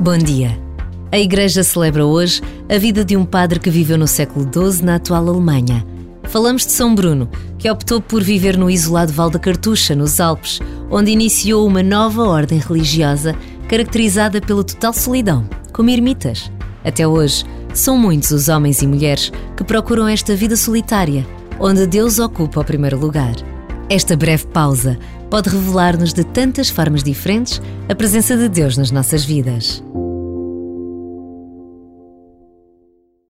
Bom dia. A Igreja celebra hoje a vida de um padre que viveu no século XII na atual Alemanha. Falamos de São Bruno, que optou por viver no isolado Val da Cartucha, nos Alpes, onde iniciou uma nova ordem religiosa caracterizada pela total solidão, como ermitas. Até hoje, são muitos os homens e mulheres que procuram esta vida solitária, onde Deus ocupa o primeiro lugar. Esta breve pausa pode revelar-nos de tantas formas diferentes a presença de Deus nas nossas vidas.